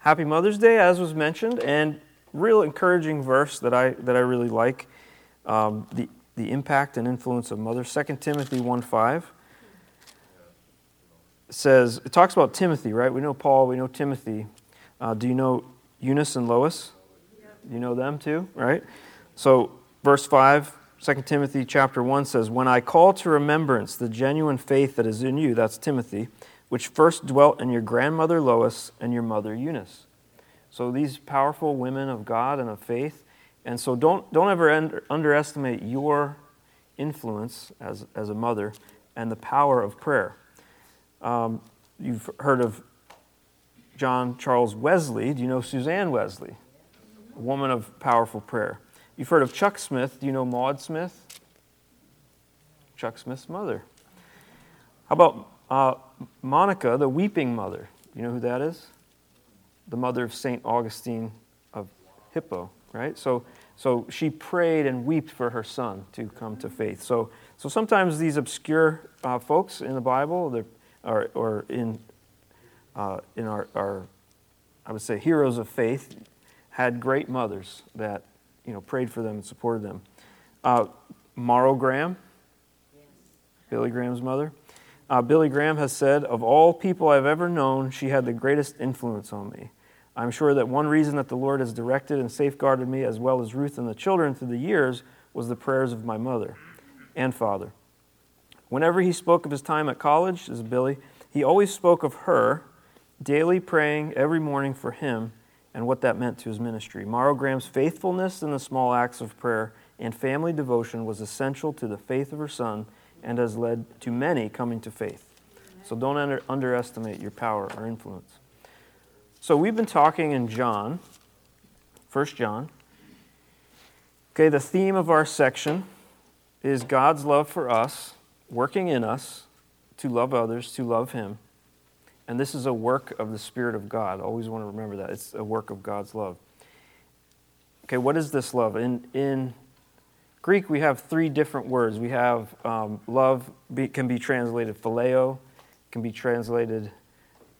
Happy Mother's Day, as was mentioned, and real encouraging verse that I, that I really like um, the, the impact and influence of mothers. 2 Timothy 1 5 says, it talks about Timothy, right? We know Paul, we know Timothy. Uh, do you know Eunice and Lois? You know them too, right? So, verse 5, 2 Timothy chapter 1 says, When I call to remembrance the genuine faith that is in you, that's Timothy, which first dwelt in your grandmother Lois and your mother Eunice. So these powerful women of God and of faith. And so don't, don't ever under, underestimate your influence as, as a mother and the power of prayer. Um, you've heard of John Charles Wesley. Do you know Susanna Wesley? A woman of powerful prayer. You've heard of Chuck Smith. Do you know Maud Smith? Chuck Smith's mother. How about uh, Monica, the weeping mother, you know who that is? The mother of St. Augustine of Hippo, right? So, so she prayed and wept for her son to come to faith. So, so sometimes these obscure uh, folks in the Bible, or, or in, uh, in our, our, I would say, heroes of faith, had great mothers that you know, prayed for them and supported them. Uh, Morrow Graham, Billy Graham's mother. Uh, Billy Graham has said, Of all people I've ever known, she had the greatest influence on me. I'm sure that one reason that the Lord has directed and safeguarded me, as well as Ruth and the children through the years, was the prayers of my mother and father. Whenever he spoke of his time at college, as Billy, he always spoke of her, daily praying every morning for him and what that meant to his ministry. Morrow Graham's faithfulness in the small acts of prayer and family devotion was essential to the faith of her son and has led to many coming to faith. So don't under, underestimate your power or influence. So we've been talking in John, 1 John. Okay, the theme of our section is God's love for us, working in us to love others, to love Him. And this is a work of the Spirit of God. Always want to remember that. It's a work of God's love. Okay, what is this love? In, in Greek, we have three different words. We have um, love be, can be translated phileo, can be translated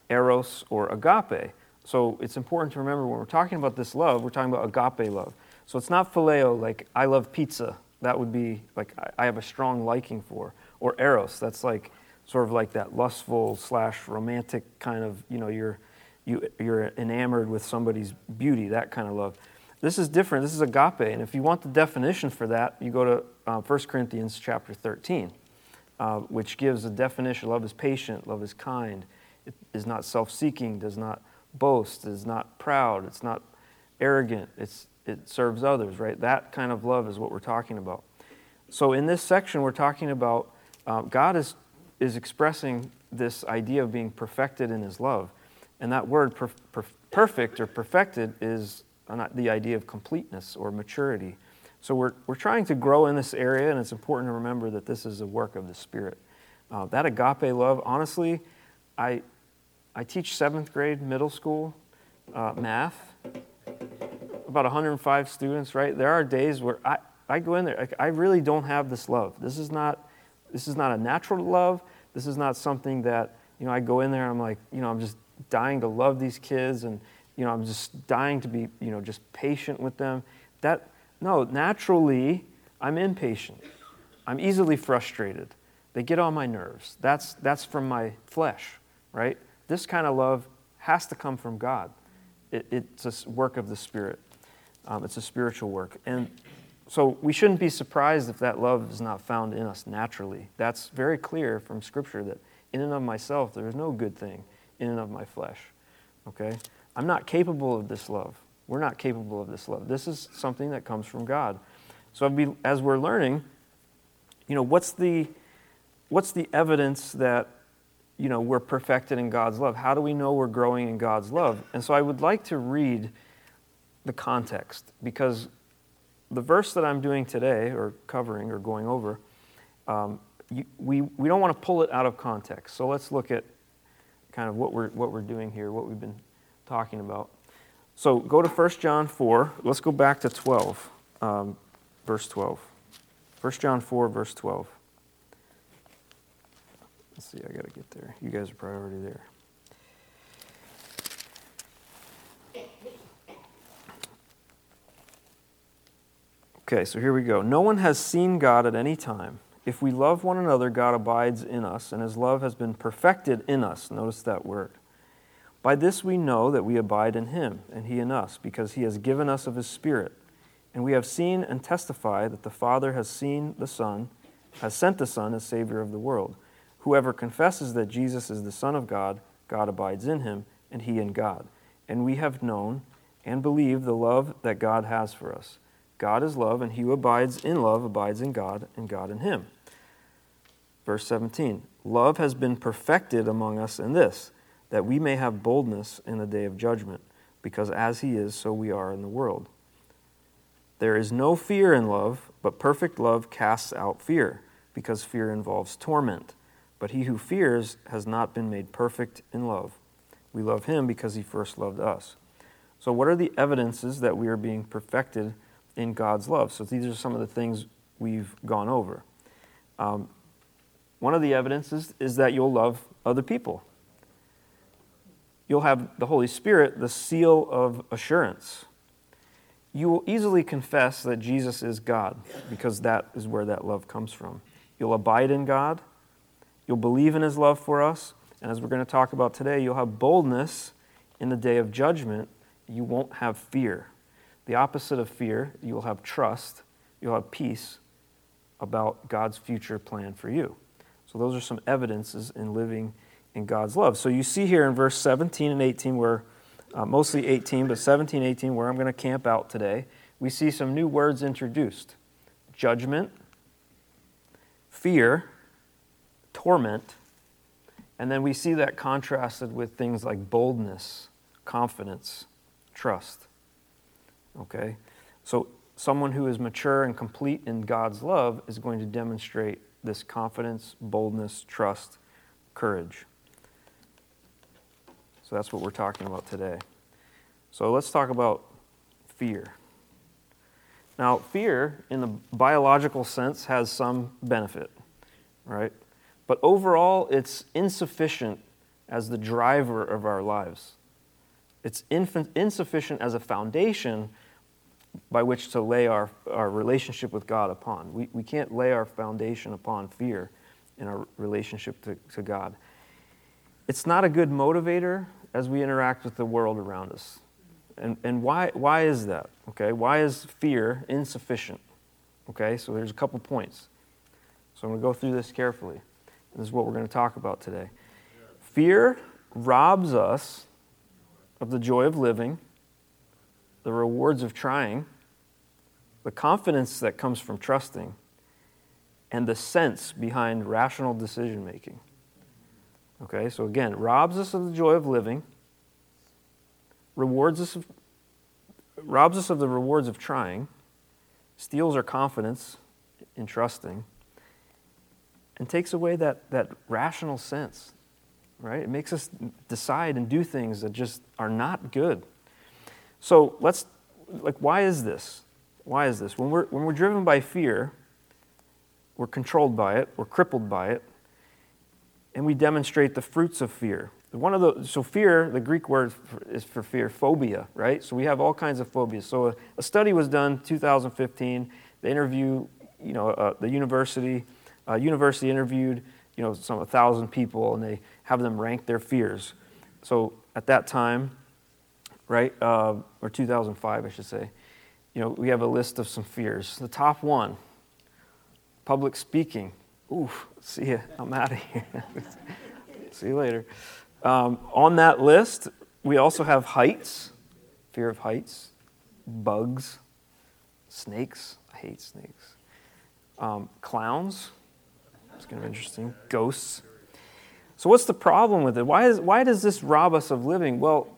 eros or agape. So it's important to remember when we're talking about this love, we're talking about agape love. So it's not phileo, like I love pizza. That would be like I have a strong liking for. Or eros, that's like sort of like that lustful slash romantic kind of, you know, you're, you, you're enamored with somebody's beauty, that kind of love. This is different. This is agape. And if you want the definition for that, you go to uh, 1 Corinthians chapter 13, uh, which gives a definition. Love is patient, love is kind, it is not self seeking, does not boast, is not proud, it's not arrogant, it's, it serves others, right? That kind of love is what we're talking about. So in this section, we're talking about uh, God is, is expressing this idea of being perfected in his love. And that word per, per, perfect or perfected is not the idea of completeness or maturity. So we're, we're trying to grow in this area, and it's important to remember that this is a work of the Spirit. Uh, that agape love, honestly, I, I teach seventh grade middle school uh, math, about 105 students, right? There are days where I, I go in there, I, I really don't have this love. This is not, this is not a natural love. This is not something that, you know, I go in there I'm like, you know, I'm just dying to love these kids and, you know, I'm just dying to be, you know, just patient with them. That, no, naturally, I'm impatient. I'm easily frustrated. They get on my nerves. That's, that's from my flesh, right? This kind of love has to come from God. It, it's a work of the Spirit, um, it's a spiritual work. And so we shouldn't be surprised if that love is not found in us naturally. That's very clear from Scripture that in and of myself, there is no good thing in and of my flesh. Okay? I'm not capable of this love. We're not capable of this love. This is something that comes from God. So as we're learning, you know, what's the, what's the evidence that, you know, we're perfected in God's love? How do we know we're growing in God's love? And so I would like to read the context because the verse that I'm doing today, or covering, or going over, um, you, we, we don't want to pull it out of context. So let's look at kind of what we're, what we're doing here, what we've been talking about. So go to 1 John 4. Let's go back to 12, um, verse 12. 1 John 4, verse 12. Let's see, I got to get there. You guys are probably already there. Okay, so here we go. No one has seen God at any time. If we love one another, God abides in us, and his love has been perfected in us. Notice that word. By this we know that we abide in him, and he in us, because he has given us of his Spirit. And we have seen and testify that the Father has seen the Son, has sent the Son as Savior of the world. Whoever confesses that Jesus is the Son of God, God abides in him, and he in God. And we have known and believed the love that God has for us. God is love, and he who abides in love abides in God, and God in him. Verse 17 Love has been perfected among us in this, that we may have boldness in the day of judgment, because as he is, so we are in the world. There is no fear in love, but perfect love casts out fear, because fear involves torment. But he who fears has not been made perfect in love. We love him because he first loved us. So, what are the evidences that we are being perfected in God's love? So, these are some of the things we've gone over. Um, one of the evidences is that you'll love other people. You'll have the Holy Spirit, the seal of assurance. You will easily confess that Jesus is God because that is where that love comes from. You'll abide in God. You'll believe in His love for us. And as we're going to talk about today, you'll have boldness in the day of judgment you won't have fear. The opposite of fear, you'll have trust, you'll have peace about God's future plan for you. So, those are some evidences in living in God's love. So, you see here in verse 17 and 18, where uh, mostly 18, but 17, 18, where I'm going to camp out today, we see some new words introduced judgment, fear, torment, and then we see that contrasted with things like boldness, confidence, trust. Okay? So, someone who is mature and complete in God's love is going to demonstrate this confidence, boldness, trust, courage. So, that's what we're talking about today. So, let's talk about fear. Now, fear, in the biological sense, has some benefit, right? But overall, it's insufficient as the driver of our lives. It's insufficient as a foundation by which to lay our, our relationship with God upon. We, we can't lay our foundation upon fear in our relationship to, to God. It's not a good motivator as we interact with the world around us. And, and why, why is that? Okay, why is fear insufficient? Okay, so there's a couple points. So I'm going to go through this carefully. This is what we're going to talk about today. Fear robs us of the joy of living, the rewards of trying, the confidence that comes from trusting, and the sense behind rational decision making. Okay, so again, robs us of the joy of living, rewards us of, robs us of the rewards of trying, steals our confidence in trusting, and takes away that, that rational sense right? It makes us decide and do things that just are not good. So let's, like, why is this? Why is this? When we're, when we're driven by fear, we're controlled by it, we're crippled by it, and we demonstrate the fruits of fear. One of the so fear, the Greek word is for fear, phobia, right? So we have all kinds of phobias. So a, a study was done 2015. They interview, you know, uh, the university, uh, university interviewed, you know, some a thousand people, and they have them rank their fears. So at that time, right, uh, or 2005, I should say, you know, we have a list of some fears. The top one, public speaking. Ooh, see you. I'm out of here. see you later. Um, on that list, we also have heights, fear of heights, bugs, snakes. I hate snakes. Um, clowns. It's kind of interesting. Ghosts. So, what's the problem with it? Why, is, why does this rob us of living? Well,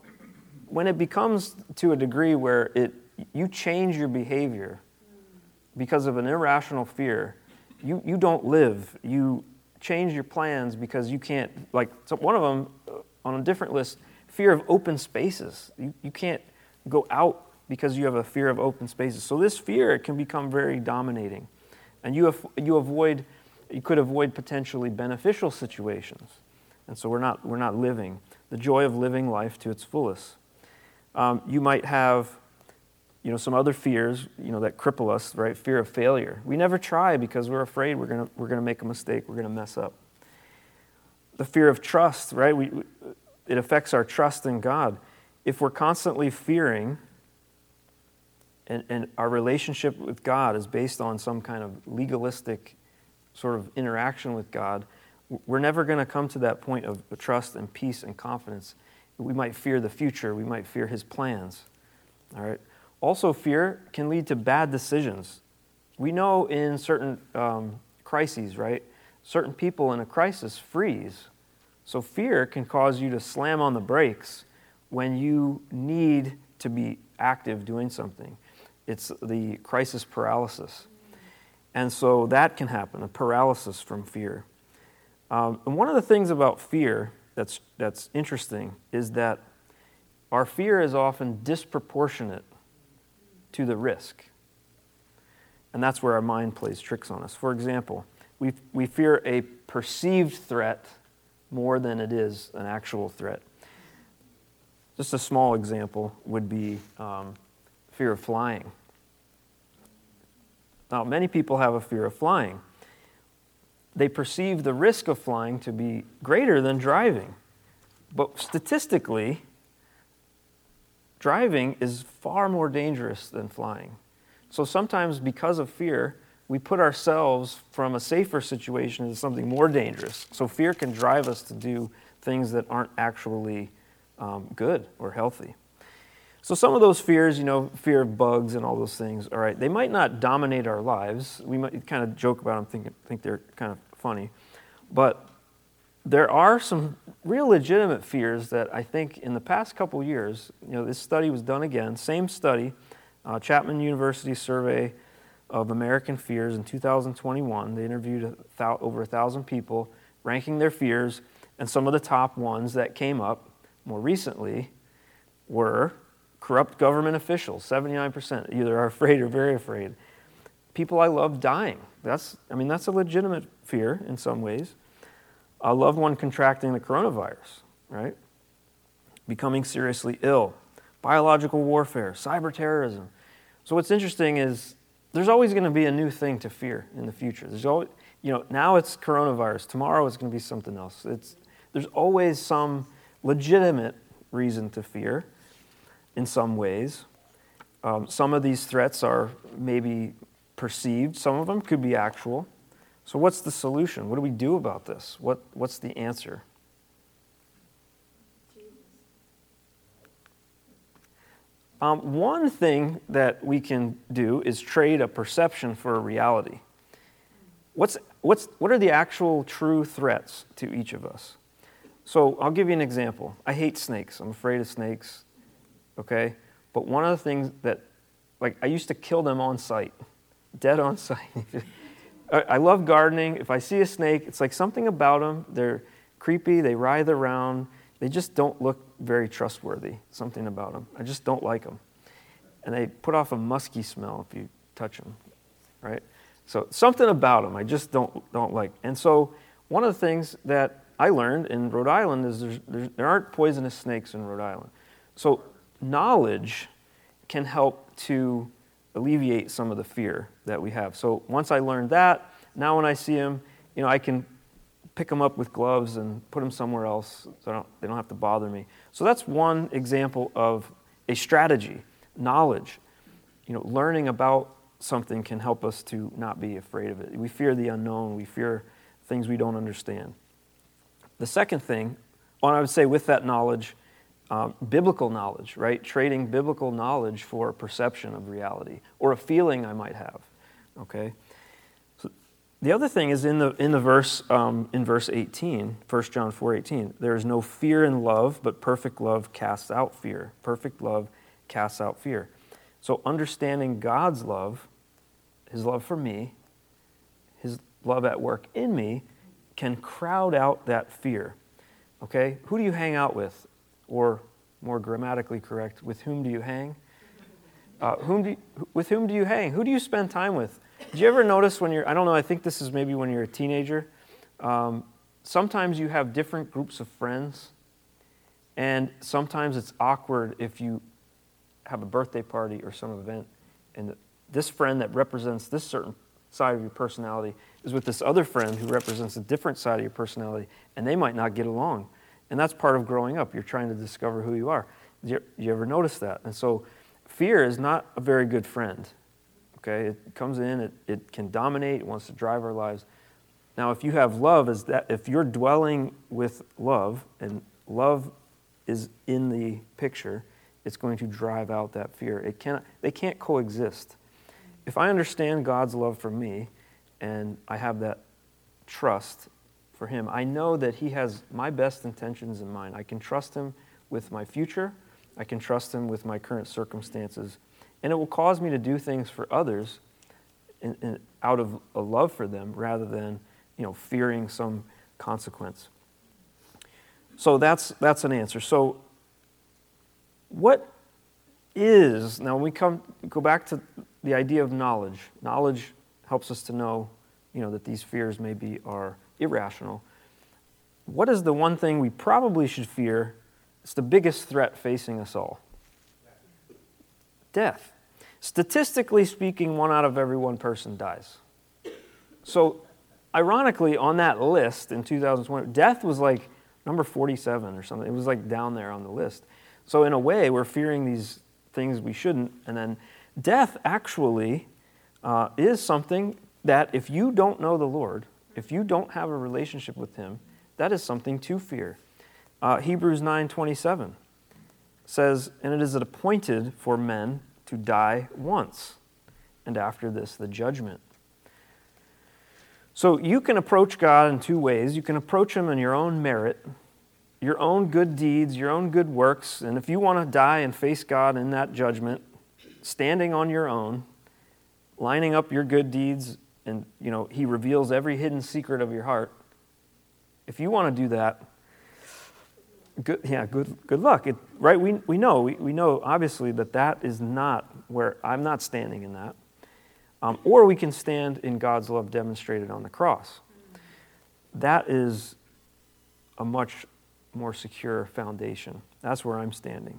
when it becomes to a degree where it, you change your behavior because of an irrational fear, you, you don't live. You change your plans because you can't, like, so one of them uh, on a different list, fear of open spaces. You, you can't go out because you have a fear of open spaces. So, this fear can become very dominating. And you, you avoid, you could avoid potentially beneficial situations. And so we're not, we're not living the joy of living life to its fullest. Um, you might have you know, some other fears, you know, that cripple us, right? Fear of failure. We never try because we're afraid we're going we're to make a mistake, we're going to mess up. The fear of trust, right? We, it affects our trust in God. If we're constantly fearing and, and our relationship with God is based on some kind of legalistic sort of interaction with God, we're never going to come to that point of trust and peace and confidence. We might fear the future, we might fear His plans. All right? Also, fear can lead to bad decisions. We know in certain um, crises, right? Certain people in a crisis freeze. So, fear can cause you to slam on the brakes when you need to be active doing something. It's the crisis paralysis. And so that can happen, a paralysis from fear. Um, and one of the things about fear that's, that's interesting is that our fear is often disproportionate to the risk. And that's where our mind plays tricks on us. For example, we, we fear a perceived threat more than it is an actual threat. Just a small example would be um, fear of flying. Now, many people have a fear of flying. They perceive the risk of flying to be greater than driving. But statistically, driving is far more dangerous than flying. So sometimes, because of fear, we put ourselves from a safer situation into something more dangerous. So fear can drive us to do things that aren't actually um, good or healthy. So some of those fears, you know, fear of bugs and all those things, all right, they might not dominate our lives. We might kind of joke about them, think, think they're kind of funny. But there are some real legitimate fears that I think in the past couple years, you know, this study was done again, same study, uh, Chapman University survey of American fears in 2021. They interviewed over a thousand people, ranking their fears, and some of the top ones that came up more recently were corrupt government officials, 79%, either are afraid or very afraid. People I love dying. That's, I mean, that's a legitimate fear in some ways a loved one contracting the coronavirus, right? Becoming seriously ill, biological warfare, cyber terrorism. So what's interesting is there's always going to be a new thing to fear in the future. There's always, you know, now it's coronavirus. Tomorrow it's going to be something else. It's, there's always some legitimate reason to fear in some ways. Um, some of these threats are maybe perceived, some of them could be actual. So, what's the solution? What do we do about this? What, what's the answer? Um, one thing that we can do is trade a perception for a reality. What's, what's, what are the actual true threats to each of us? So I'll give you an example. I hate snakes. I'm afraid of snakes, okay? But one of the things that, like, I used to kill them on sight, dead on sight. I love gardening. If I see a snake, it's like something about them. They're creepy, they writhe around, they just don't look very trustworthy. Something about them. I just don't like them. And they put off a musky smell if you touch them, right? So something about them I just don't, don't like. And so one of the things that I learned in Rhode Island is there's, there's, there aren't poisonous snakes in Rhode Island. So knowledge can help to alleviate some of the fear that we have. So once I learned that, now when I see them, you know, I can pick them up with gloves and put them somewhere else so don't, they don't have to bother me. So that's one example of a strategy, knowledge. You know, learning about something can help us to not be afraid of it. We fear the unknown, we fear things we don't understand. The second thing, well, I would say with that knowledge, um, biblical knowledge, right? Trading biblical knowledge for a perception of reality or a feeling I might have. Okay. The other thing is in the in the verse um, in verse 18, 1 John 4, 18, there is no fear in love, but perfect love casts out fear. Perfect love casts out fear. So understanding God's love, His love for me, His love at work in me, can crowd out that fear. Okay? Who do you hang out with? Or more grammatically correct, with whom do you hang? Uh, whom do you, with whom do you hang? Who do you spend time with? Do you ever notice when you're, I don't know, I think this is maybe when you're a teenager, um, sometimes you have different groups of friends, and sometimes it's awkward if you have a birthday party or some event, and this friend that represents this certain side of your personality is with this other friend who represents a different side of your personality, and they might not get along. And that's part of growing up. You're trying to discover who you are. You, you ever notice that? And so, fear is not a very good friend. Okay, it comes in, it, it can dominate, it wants to drive our lives. Now, if you have love, is that if you're dwelling with love, and love is in the picture, it's going to drive out that fear. It cannot, they can't coexist. If I understand God's love for me and I have that trust for Him, I know that He has my best intentions in mind. I can trust Him with my future, I can trust Him with my current circumstances, and it will cause me to do things for others in, in, out of a love for them rather than you know, fearing some consequence. So that's, that's an answer. So what is, now when we come, go back to the idea of knowledge. Knowledge helps us to know, you know, that these fears maybe are irrational. What is the one thing we probably should fear? It's the biggest threat facing us all. Death. Statistically speaking, one out of every one person dies. So, ironically, on that list in 2020, death was like number 47 or something. It was like down there on the list. So, in a way, we're fearing these things we shouldn't. And then death actually uh, is something that if you don't know the Lord, if you don't have a relationship with Him, that is something to fear. Uh, Hebrews 9:27 says, "And it is appointed for men to die once, and after this the judgment." So you can approach God in two ways. You can approach Him in your own merit, your own good deeds, your own good works. And if you want to die and face God in that judgment, standing on your own, lining up your good deeds, and you know, He reveals every hidden secret of your heart. If you want to do that, good, yeah, good, good luck. It, right? We, we know, we, we know obviously that that is not where I'm not standing in that. Um, or we can stand in God's love demonstrated on the cross. That is a much more secure foundation. That's where I'm standing.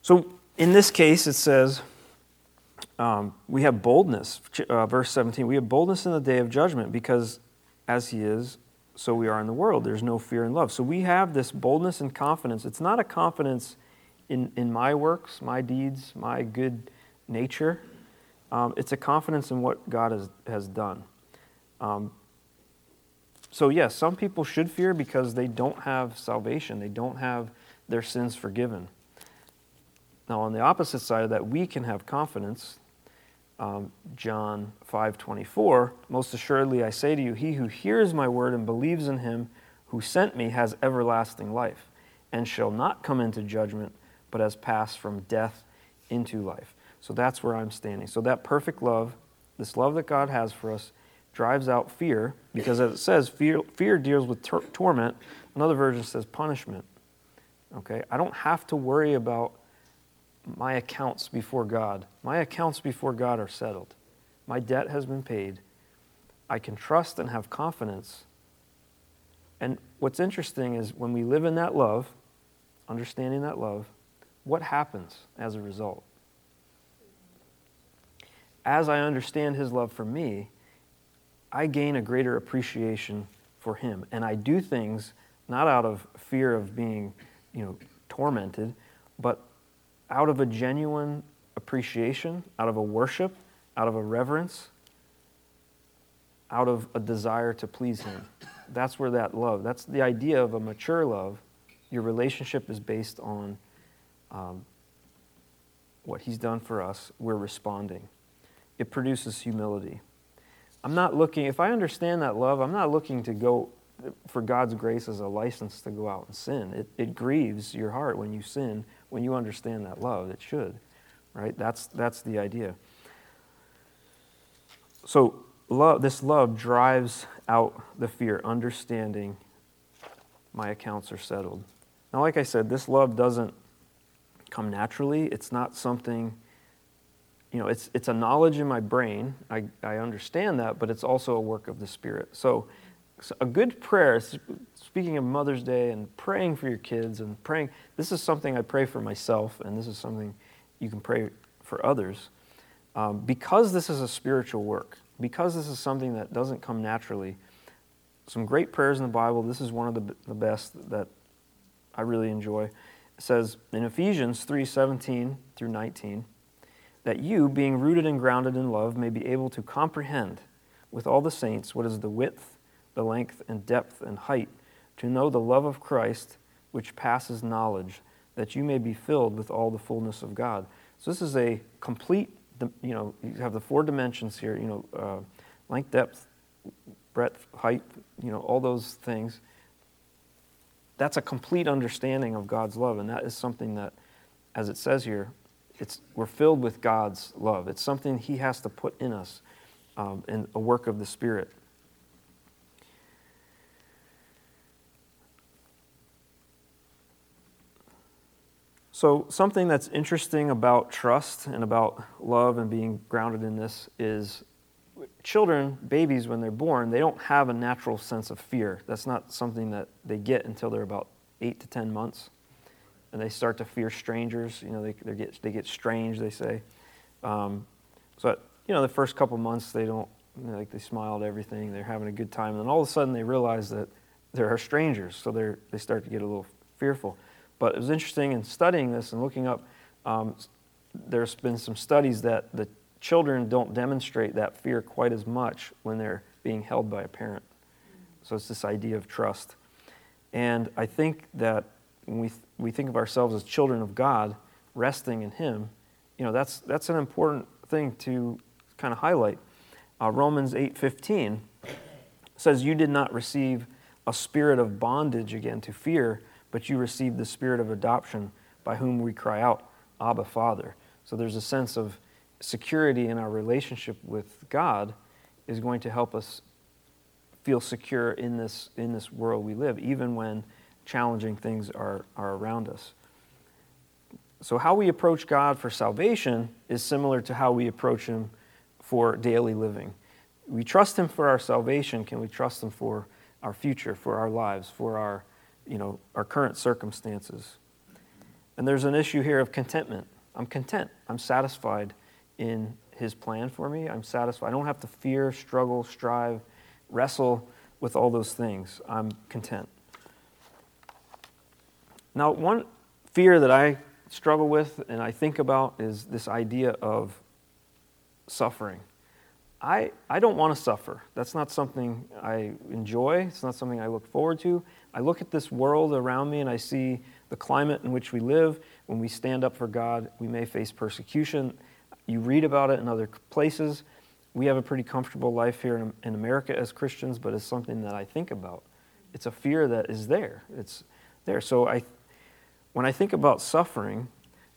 So in this case, it says, um, we have boldness. Uh, verse 17, we have boldness in the day of judgment because as he is, so we are in the world. There's no fear in love. So we have this boldness and confidence. It's not a confidence in, in my works, my deeds, my good nature. Um, it's a confidence in what God has, has done. Um, so, yes, some people should fear because they don't have salvation, they don't have their sins forgiven. Now, on the opposite side of that, we can have confidence. Um, John 5:24, most assuredly I say to you, he who hears my word and believes in him who sent me has everlasting life, and shall not come into judgment, but has passed from death into life. So that's where I'm standing. So that perfect love, this love that God has for us, drives out fear, because as it says, fear, fear deals with tor- torment. Another version says punishment. Okay? I don't have to worry about my accounts before God. My accounts before God are settled. My debt has been paid. I can trust and have confidence. And what's interesting is when we live in that love, understanding that love, what happens as a result? As I understand His love for me, I gain a greater appreciation for Him. And I do things not out of fear of being, you know, tormented, but out of a genuine appreciation, out of a worship, out of a reverence, out of a desire to please Him. That's where that love, that's the idea of a mature love. Your relationship is based on um, what He's done for us. We're responding. It produces humility. I'm not looking, if I understand that love, I'm not looking to go for God's grace as a license to go out and sin. It, it grieves your heart when you sin, when you understand that love. It should, right? That's, that's the idea. So, love, this love drives out the fear, understanding my accounts are settled. Now, like I said, this love doesn't come naturally. It's not something you know, it's, it's a knowledge in my brain. I, I understand that, but it's also a work of the Spirit. So a good prayer, speaking of Mother's Day and praying for your kids and praying, this is something I pray for myself, and this is something you can pray for others. Um, because this is a spiritual work, because this is something that doesn't come naturally, some great prayers in the Bible. This is one of the, the best that I really enjoy. It says in Ephesians 3 17 through 19, that you, being rooted and grounded in love, may be able to comprehend with all the saints what is the width, the length, and depth and height, to know the love of Christ which passes knowledge, that you may be filled with all the fullness of God. So this is a complete, you know, you have the four dimensions here, you know, uh, length, depth, breadth, height, you know, all those things. That's a complete understanding of God's love, and that is something that, as it says here, it's, we're filled with God's love. It's something He has to put in us um, in a work of the Spirit. So, something that's interesting about trust and about love and being grounded in this is children, babies, when they're born, they don't have a natural sense of fear. That's not something that they get until they're about eight to 10 months and they start to fear strangers. You know, they, they get they get strange. They say, um, so you know, the first couple months they don't you know, like they smile at everything. They're having a good time, and then all of a sudden they realize that there are strangers. So they they start to get a little fearful. But it was interesting in studying this and looking up. Um, there's been some studies that the children don't demonstrate that fear quite as much when they're being held by a parent. So it's this idea of trust. And I think that when we, we think of ourselves as children of God, resting in Him, you know, that's, that's an important thing to kind of highlight. Uh, Romans 8.15 says, You did not receive a spirit of bondage again to fear, but you received the spirit of adoption by whom we cry out, Abba, Father. So there's a sense of security in our relationship with God is going to help us feel secure in this, in this world we live, even when challenging things are, are around us. So, how we approach God for salvation is similar to how we approach Him for daily living. We trust Him for our salvation. Can we trust Him for our future, for our lives, for our, you know, our current circumstances? And there's an issue here of contentment. I'm content. I'm satisfied in His plan for me. I'm satisfied. I don't have to fear, struggle, strive, wrestle with all those things. I'm content. Now, one fear that I struggle with and I think about is this idea of suffering. I, I don't want to suffer. That's not something I enjoy. It's not something I look forward to. I look at this world around me and I see the climate in which we live. When we stand up for God, we may face persecution. You read about it in other places. We have a pretty comfortable life here in, America as Christians, but it's something that I think about. It's a fear that is there. It's there. So I, when I think about suffering,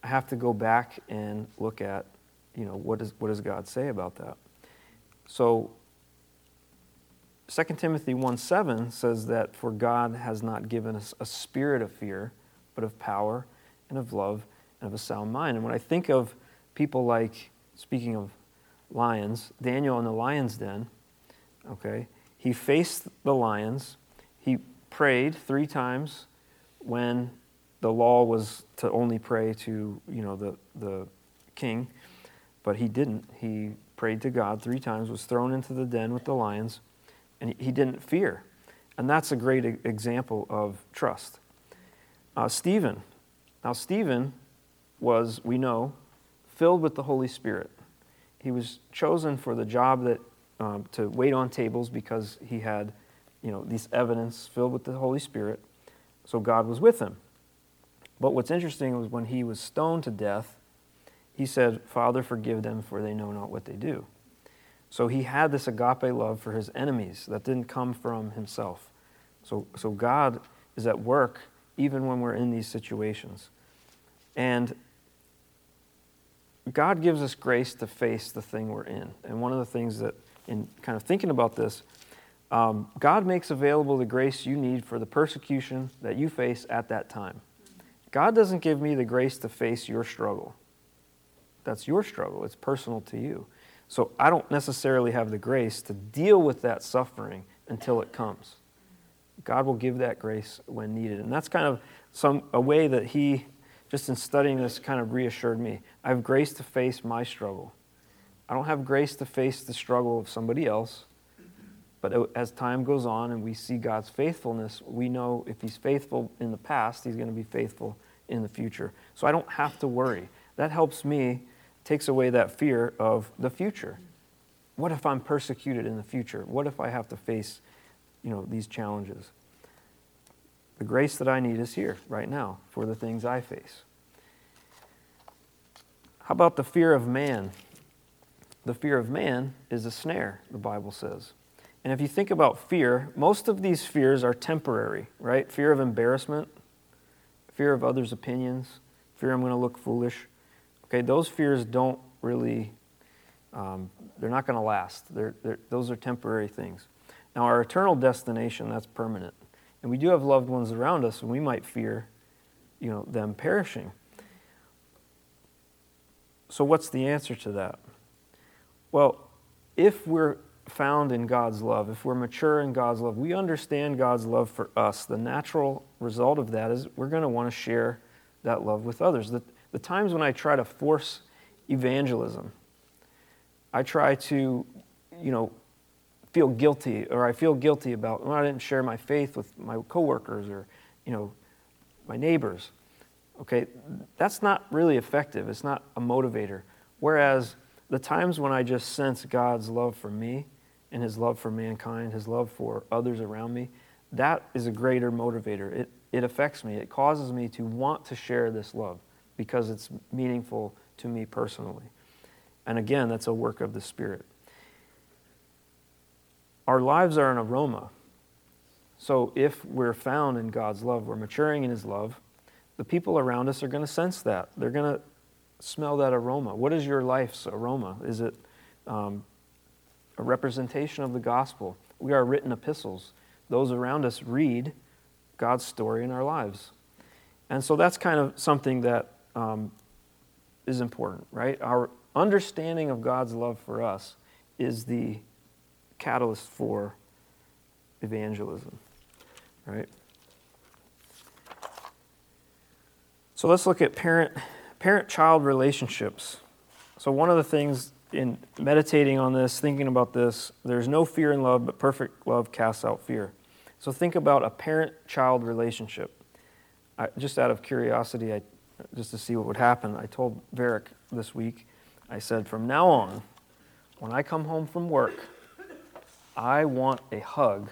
I have to go back and look at, you know, what, is, what does God say about that? So 2 Timothy 1 7 says that for God has not given us a spirit of fear, but of power and of love and of a sound mind. And when I think of people like, speaking of lions, Daniel in the lion's den, okay, he faced the lions, he prayed three times when the law was to only pray to you know the the king, but he didn't. He prayed to God three times, was thrown into the den with the lions, and he didn't fear. And that's a great example of trust. Uh, Stephen. Now, Stephen was, we know, filled with the Holy Spirit. He was chosen for the job that um, to wait on tables because he had, you know, this evidence filled with the Holy Spirit. So God was with him. But what's interesting was when he was stoned to death, he said, Father, forgive them, for they know not what they do. So he had this agape love for his enemies that didn't come from himself. So, so God is at work even when we're in these situations. And God gives us grace to face the thing we're in. And one of the things that, in kind of thinking about this, um, God makes available the grace you need for the persecution that you face at that time. God doesn't give me the grace to face your struggle. That's your struggle, it's personal to you. So I don't necessarily have the grace to deal with that suffering until it comes. God will give that grace when needed. And that's kind of some a way that he just in studying this kind of reassured me. I have grace to face my struggle. I don't have grace to face the struggle of somebody else. But as time goes on and we see God's faithfulness, we know if He's faithful in the past, He's going to be faithful in the future. So I don't have to worry. That helps me, takes away that fear of the future. What if I'm persecuted in the future? What if I have to face, you know, these challenges? The grace that I need is here right now for the things I face. How about the fear of man? The fear of man is a snare, the Bible says. And if you think about fear, most of these fears are temporary, right? Fear of embarrassment, fear of others' opinions, fear I'm going to look foolish. Okay, those fears don't really, um, they're not going to last. They're, they're, those are temporary things. Now, our eternal destination, that's permanent. And we do have loved ones around us, and we might fear, you know, them perishing. So, what's the answer to that? Well, if we're found in God's love, if we're mature in God's love, we understand God's love for us. The natural result of that is we're going to want to share that love with others. The, the times when I try to force evangelism, I try to, you know, feel guilty, or I feel guilty about when I didn't share my faith with my coworkers or, you know, my neighbors. Okay, that's not really effective. It's not a motivator. Whereas the times when I just sense God's love for me and His love for mankind, His love for others around me, that is a greater motivator. It, it affects me. It causes me to want to share this love because it's meaningful to me personally. And again, that's a work of the Spirit. Our lives are an aroma. So if we're found in God's love, we're maturing in His love, the people around us are going to sense that. They're going to smell that aroma. What is your life's aroma? Is it um, a representation of the gospel? We are written epistles. Those around us read God's story in our lives. And so that's kind of something that um, is important, right? Our understanding of God's love for us is the catalyst for evangelism, right? So let's look at parent parent child relationships. So one of the things in meditating on this, thinking about this, there's no fear in love, but perfect love casts out fear. So think about a parent child relationship. I, just out of curiosity, I, just to see what would happen, I told Varick this week, I said, from now on, when I come home from work, I want a hug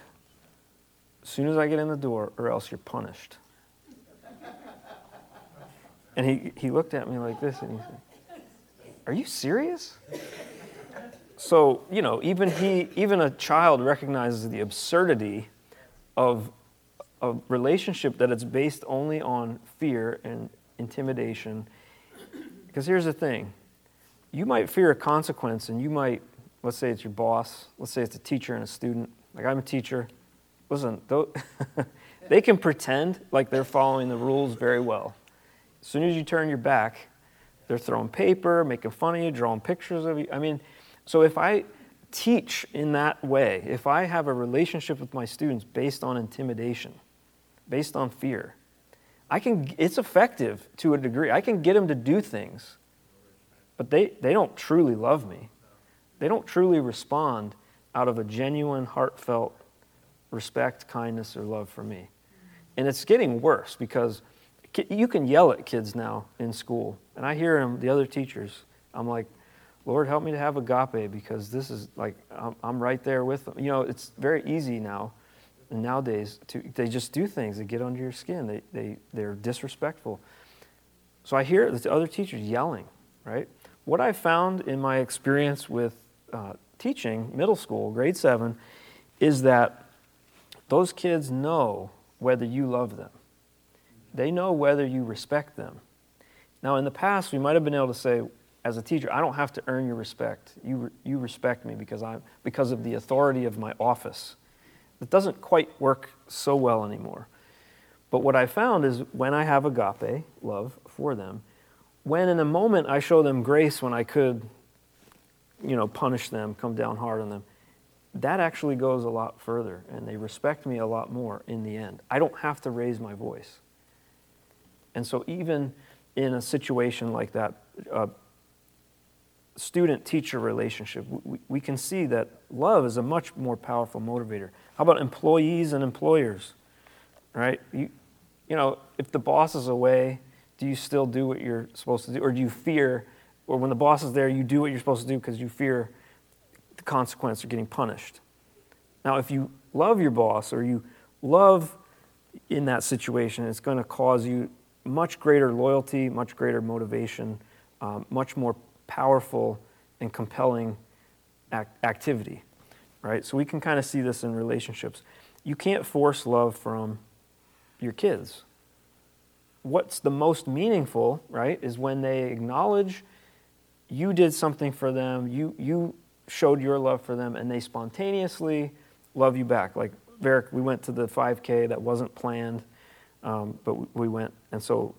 as soon as I get in the door, or else you're punished. And he, he looked at me like this and he said, Are you serious? So, you know, even he, even a child recognizes the absurdity of a relationship that it's based only on fear and intimidation. Because here's the thing you might fear a consequence, and you might, let's say it's your boss, let's say it's a teacher and a student. Like I'm a teacher. Listen, they can pretend like they're following the rules very well. As soon as you turn your back, they're throwing paper, making fun of you, drawing pictures of you. I mean, so if I teach in that way, if I have a relationship with my students based on intimidation, based on fear, I can it's effective to a degree. I can get them to do things, but they, they don't truly love me. They don't truly respond out of a genuine, heartfelt respect, kindness, or love for me. And it's getting worse because you can yell at kids now in school. And I hear them, the other teachers. I'm like, Lord, help me to have agape because this is like, I'm, I'm right there with them. You know, it's very easy now, nowadays, to, they just do things that get under your skin. They, they, they're disrespectful. So I hear the other teachers yelling, right? What I found in my experience with uh, teaching middle school, grade seven, is that those kids know whether you love them. They know whether you respect them. Now, in the past, we might have been able to say, as a teacher, I don't have to earn your respect. You, you respect me because, I'm, because of the authority of my office. It doesn't quite work so well anymore. But what I found is when I have agape, love for them, when in a moment I show them grace when I could, you know, punish them, come down hard on them, that actually goes a lot further, and they respect me a lot more in the end. I don't have to raise my voice. And so, even in a situation like that, uh, student teacher relationship, we, we can see that love is a much more powerful motivator. How about employees and employers? Right? You, you know, if the boss is away, do you still do what you're supposed to do? Or do you fear, or when the boss is there, you do what you're supposed to do because you fear the consequence of getting punished? Now, if you love your boss or you love in that situation, it's going to cause you much greater loyalty, much greater motivation, um, much more powerful and compelling act- activity, right? So we can kind of see this in relationships. You can't force love from your kids. What's the most meaningful, right, is when they acknowledge you did something for them, you, you showed your love for them, and they spontaneously love you back. Like, Varick, we went to the 5K that wasn't planned, um, but we went. And so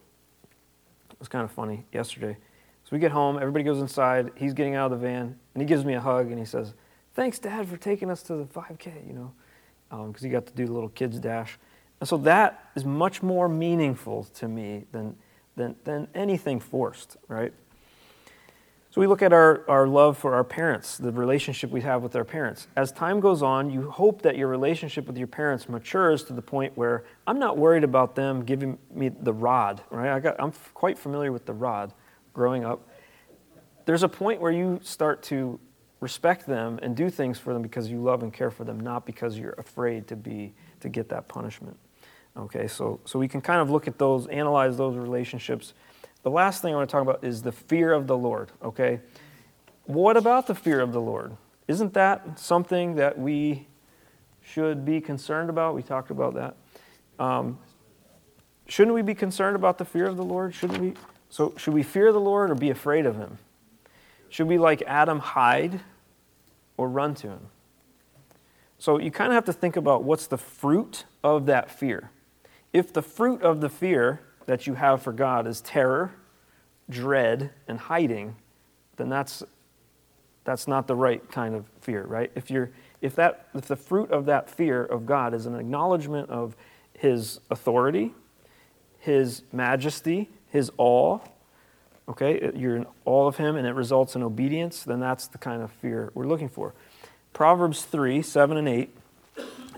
it was kind of funny yesterday. So we get home, everybody goes inside, he's getting out of the van, and he gives me a hug and he says, Thanks, Dad, for taking us to the 5K, you know, because um, he got to do the little kids' dash. And so that is much more meaningful to me than, than, than anything forced, right? So we look at our, our love for our parents, the relationship we have with our parents. As time goes on, you hope that your relationship with your parents matures to the point where I'm not worried about them giving me the rod, right? I got, I'm quite familiar with the rod growing up, there's a point where you start to respect them and do things for them because you love and care for them, not because you're afraid to be to get that punishment. Okay, so so we can kind of look at those, analyze those relationships. The last thing I want to talk about is the fear of the Lord. Okay, what about the fear of the Lord? Isn't that something that we should be concerned about? We talked about that. Um, shouldn't we be concerned about the fear of the Lord? Shouldn't we? So, should we fear the Lord or be afraid of him? Should we, like Adam, hide or run to him? So, you kind of have to think about what's the fruit of that fear. If the fruit of the fear that you have for God is terror, dread, and hiding, then that's, that's not the right kind of fear, right? If, you're, if, that, if the fruit of that fear of God is an acknowledgement of his authority, his majesty, his awe, okay, you're in all of him and it results in obedience, then that's the kind of fear we're looking for. Proverbs 3, 7 and 8,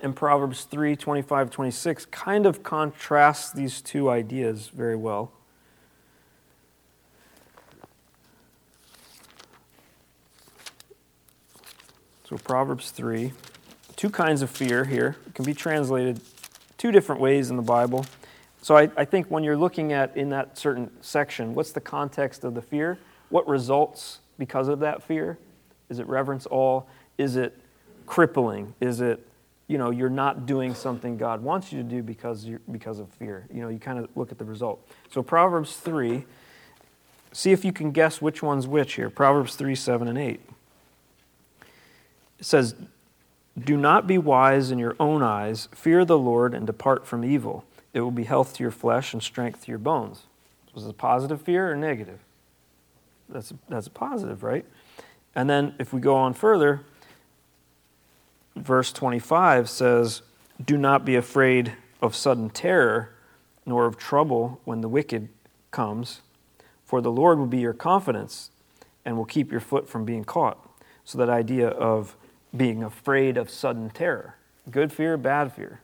and Proverbs 3, 25, 26 kind of contrast these two ideas very well. So, Proverbs 3, two kinds of fear here. It can be translated two different ways in the Bible. So I, I, think when you're looking at in that certain section, what's the context of the fear? What results because of that fear? Is it reverence all? Is it crippling? Is it, you know, you're not doing something God wants you to do because, you because of fear? You know, you kind of look at the result. So Proverbs 3, see if you can guess which one's which here. Proverbs 3, 7, and 8. It says, Do not be wise in your own eyes, fear the Lord, and depart from evil. It will be health to your flesh and strength to your bones. Was it a positive fear or negative? That's a, that's a positive, right? And then if we go on further, verse 25 says, Do not be afraid of sudden terror, nor of trouble when the wicked comes, for the Lord will be your confidence and will keep your foot from being caught. So, that idea of being afraid of sudden terror good fear, bad fear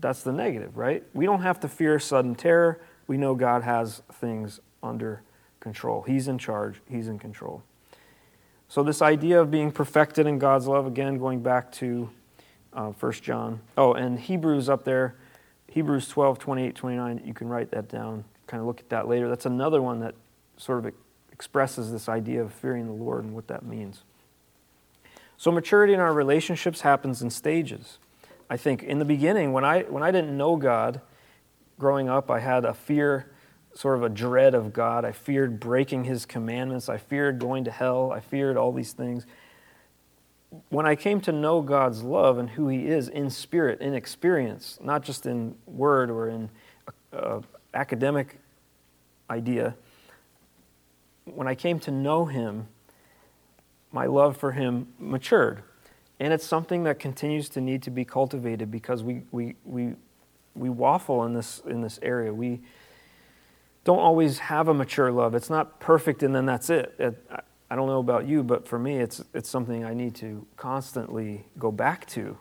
that's the negative, right? We don't have to fear sudden terror. We know God has things under control. He's in charge, He's in control. So, this idea of being perfected in God's love, again, going back to uh, 1 John. Oh, and Hebrews up there, Hebrews 12, 28, 29, you can write that down, kind of look at that later. That's another one that sort of expresses this idea of fearing the Lord and what that means. So, maturity in our relationships happens in stages. I think in the beginning, when I, when I didn't know God growing up, I had a fear, sort of a dread of God. I feared breaking his commandments. I feared going to hell. I feared all these things. When I came to know God's love and who he is in spirit, in experience, not just in word or in uh, academic idea, when I came to know him, my love for him matured. And it's something that continues to need to be cultivated because we, we, we, we waffle in this, in this area. We don't always have a mature love. It's not perfect and then that's it. it I don't know about you, but for me, it's, it's something I need to constantly go back to.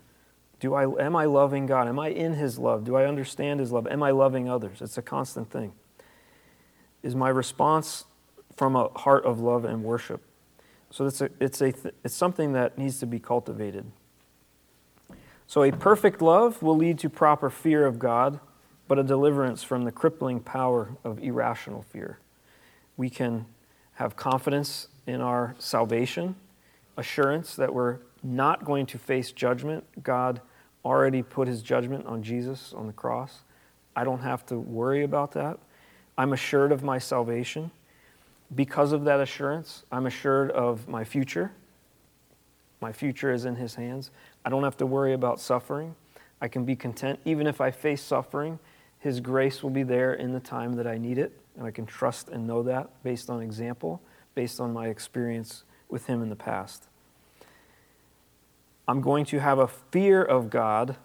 Do I, am I loving God? Am I in His love? Do I understand His love? Am I loving others? It's a constant thing. Is my response from a heart of love and worship? So it's, a, it's, a, it's something that needs to be cultivated. So a perfect love will lead to proper fear of God, but a deliverance from the crippling power of irrational fear. We can have confidence in our salvation, assurance that we're not going to face judgment. God already put his judgment on Jesus on the cross. I don't have to worry about that. I'm assured of my salvation. Because of that assurance, I'm assured of my future. My future is in his hands. I don't have to worry about suffering. I can be content. Even if I face suffering, his grace will be there in the time that I need it. And I can trust and know that based on example, based on my experience with him in the past. I'm going to have a fear of God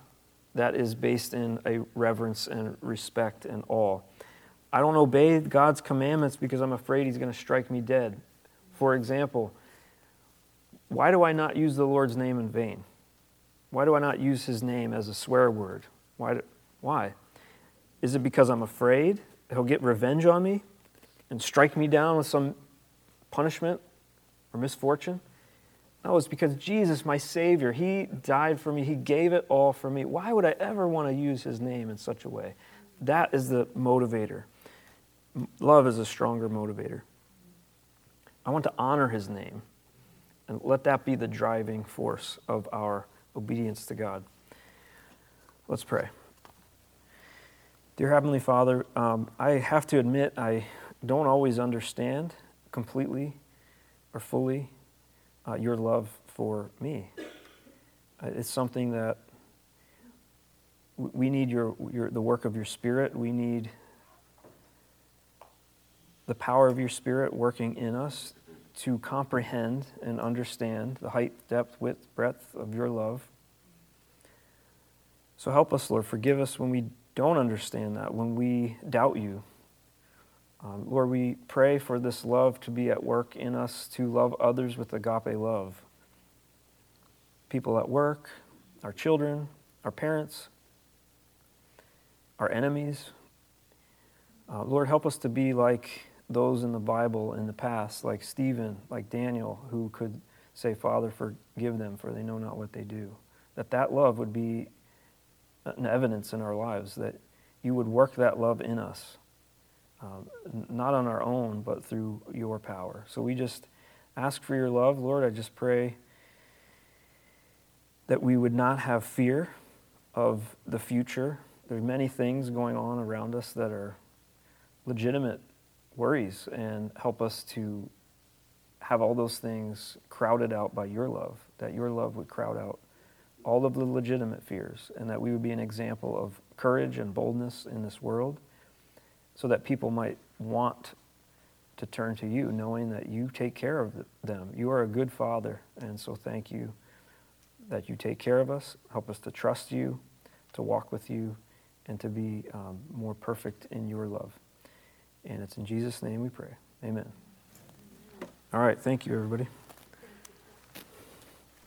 that is based in a reverence and respect and awe. I don't obey God's commandments because I'm afraid He's going to strike me dead. For example, why do I not use the Lord's name in vain? Why do I not use His name as a swear word? Why? Do, why? Is it because I'm afraid He'll get revenge on me and strike me down with some punishment or misfortune? No, it's because Jesus, my Savior, He died for me. He gave it all for me. Why would I ever want to use His name in such a way? That is the motivator. Love is a stronger motivator. I want to honor His name and let that be the driving force of our obedience to God. Let's pray. Dear Heavenly Father, um, I have to admit I don't always understand completely or fully uh, your love for me. Uh, it's something that we need your, your, the work of your Spirit. We need the power of your Spirit working in us to comprehend and understand the height, depth, width, breadth of your love. So help us, Lord. Forgive us when we don't understand that, when we doubt you. Um, Lord, we pray for this love to be at work in us to love others with agape love. People at work, our children, our parents, our enemies. Uh, Lord, help us to be like those in the Bible in the past, like Stephen, like Daniel, who could say, Father, forgive them, for they know not what they do. That that love would be an evidence in our lives, that you would work that love in us, um, not on our own, but through your power. So we just ask for your love, Lord. I just pray that we would not have fear of the future. There's many things going on around us that are legitimate worries and help us to have all those things crowded out by your love, that your love would crowd out all of the legitimate fears, and that we would be an example of courage and boldness in this world so that people might want to turn to you, knowing that you take care of them. You are a good father, and so thank you that you take care of us. Help us to trust you, to walk with you, and to be um, more perfect in your love. And it's in Jesus' name we pray. Amen. All right. Thank you, everybody.